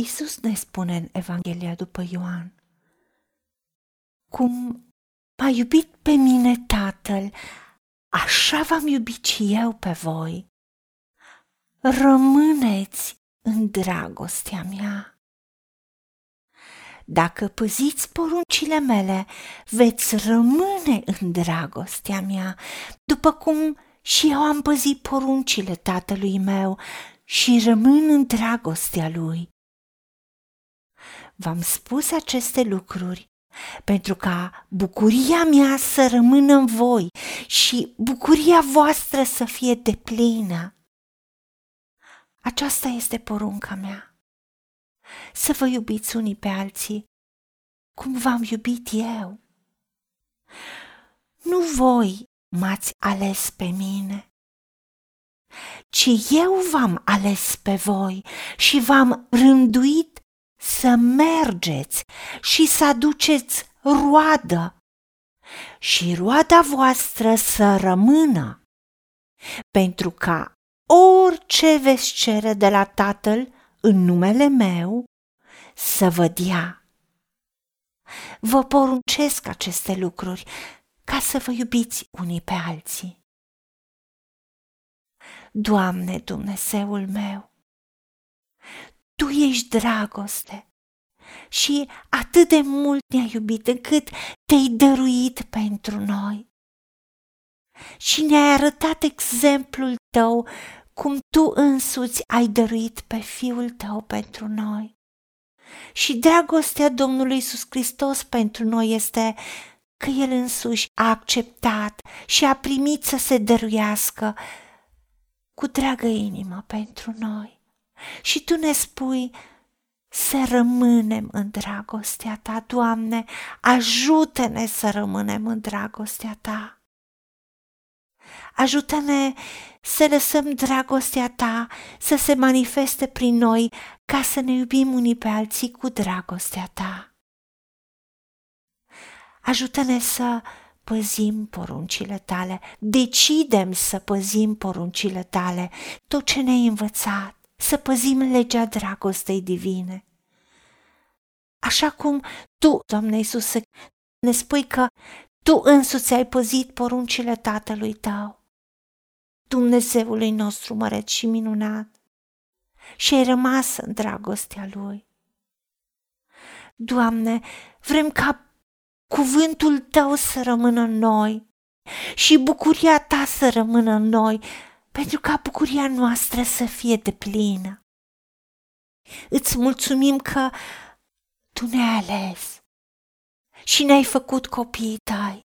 Isus ne spune în Evanghelia după Ioan, cum m-a iubit pe mine Tatăl, așa v-am iubit și eu pe voi. Rămâneți în dragostea mea. Dacă păziți poruncile mele, veți rămâne în dragostea mea, după cum și eu am păzit poruncile tatălui meu și rămân în dragostea lui. V-am spus aceste lucruri pentru ca bucuria mea să rămână în voi și bucuria voastră să fie deplină. Aceasta este porunca mea. Să vă iubiți unii pe alții cum v-am iubit eu. Nu voi m-ați ales pe mine, ci eu v-am ales pe voi și v-am rânduit să mergeți și să aduceți roadă și roada voastră să rămână, pentru ca orice veți cere de la Tatăl în numele meu să vă dea. Vă poruncesc aceste lucruri ca să vă iubiți unii pe alții. Doamne Dumnezeul meu, Tu ești dragoste și atât de mult ne-ai iubit încât te-ai dăruit pentru noi. Și ne-ai arătat exemplul tău cum tu însuți ai dăruit pe Fiul tău pentru noi. Și dragostea Domnului Isus Hristos pentru noi este că El însuși a acceptat și a primit să se dăruiască cu dragă inimă pentru noi. Și Tu ne spui să rămânem în dragostea Ta, Doamne, ajută-ne să rămânem în dragostea Ta. Ajută-ne să lăsăm dragostea ta să se manifeste prin noi ca să ne iubim unii pe alții cu dragostea ta. Ajută-ne să păzim poruncile tale, decidem să păzim poruncile tale, tot ce ne-ai învățat, să păzim legea dragostei divine. Așa cum Tu, Doamne Iisuse, ne spui că Tu însuți ai păzit poruncile Tatălui Tău. Dumnezeului nostru măreț și minunat și ai rămas în dragostea Lui. Doamne, vrem ca cuvântul Tău să rămână în noi și bucuria Ta să rămână în noi, pentru ca bucuria noastră să fie deplină. Îți mulțumim că Tu ne-ai ales și ne-ai făcut copiii Tăi.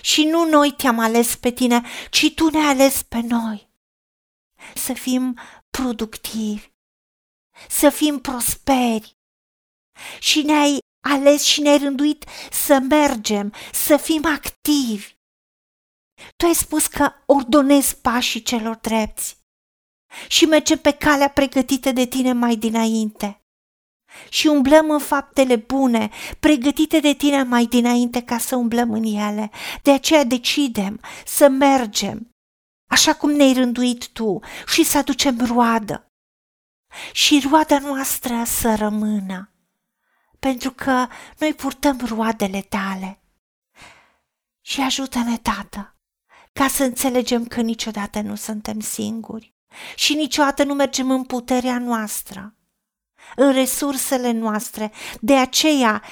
Și nu noi te-am ales pe tine, ci tu ne-ai ales pe noi. Să fim productivi, să fim prosperi. Și ne-ai ales și ne-ai rânduit să mergem, să fim activi. Tu ai spus că ordonezi pașii celor drepți și mergem pe calea pregătită de tine mai dinainte și umblăm în faptele bune, pregătite de tine mai dinainte ca să umblăm în ele. De aceea decidem să mergem așa cum ne-ai rânduit tu și să aducem roadă. Și roada noastră să rămână, pentru că noi purtăm roadele tale. Și ajută-ne, Tată, ca să înțelegem că niciodată nu suntem singuri și niciodată nu mergem în puterea noastră, în resursele noastre. De aceea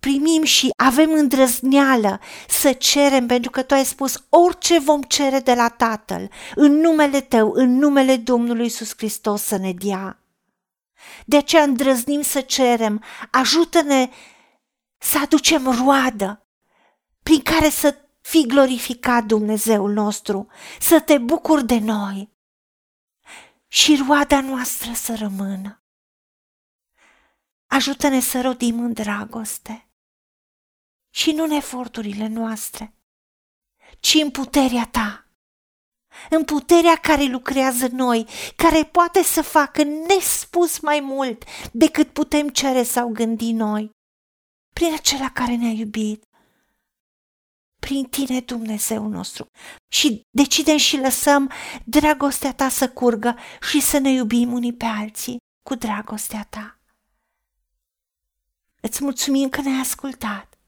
primim și avem îndrăzneală să cerem, pentru că tu ai spus orice vom cere de la Tatăl, în numele tău, în numele Domnului Iisus Hristos să ne dea. De aceea îndrăznim să cerem, ajută-ne să aducem roadă prin care să fi glorificat Dumnezeul nostru, să te bucuri de noi și roada noastră să rămână. Ajută-ne să rodim în dragoste și nu în eforturile noastre, ci în puterea ta, în puterea care lucrează noi, care poate să facă nespus mai mult decât putem cere sau gândi noi, prin acela care ne-a iubit, prin tine, Dumnezeu nostru. Și decidem și lăsăm dragostea ta să curgă și să ne iubim unii pe alții cu dragostea ta. Îți mulțumim că ne-ai ascultat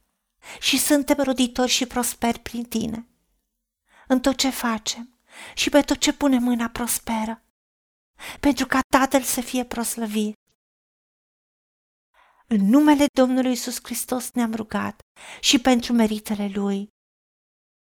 și suntem roditori și prosperi prin tine. În tot ce facem și pe tot ce punem mâna prosperă, pentru ca Tatăl să fie proslăvit. În numele Domnului Isus Hristos ne-am rugat și pentru meritele Lui.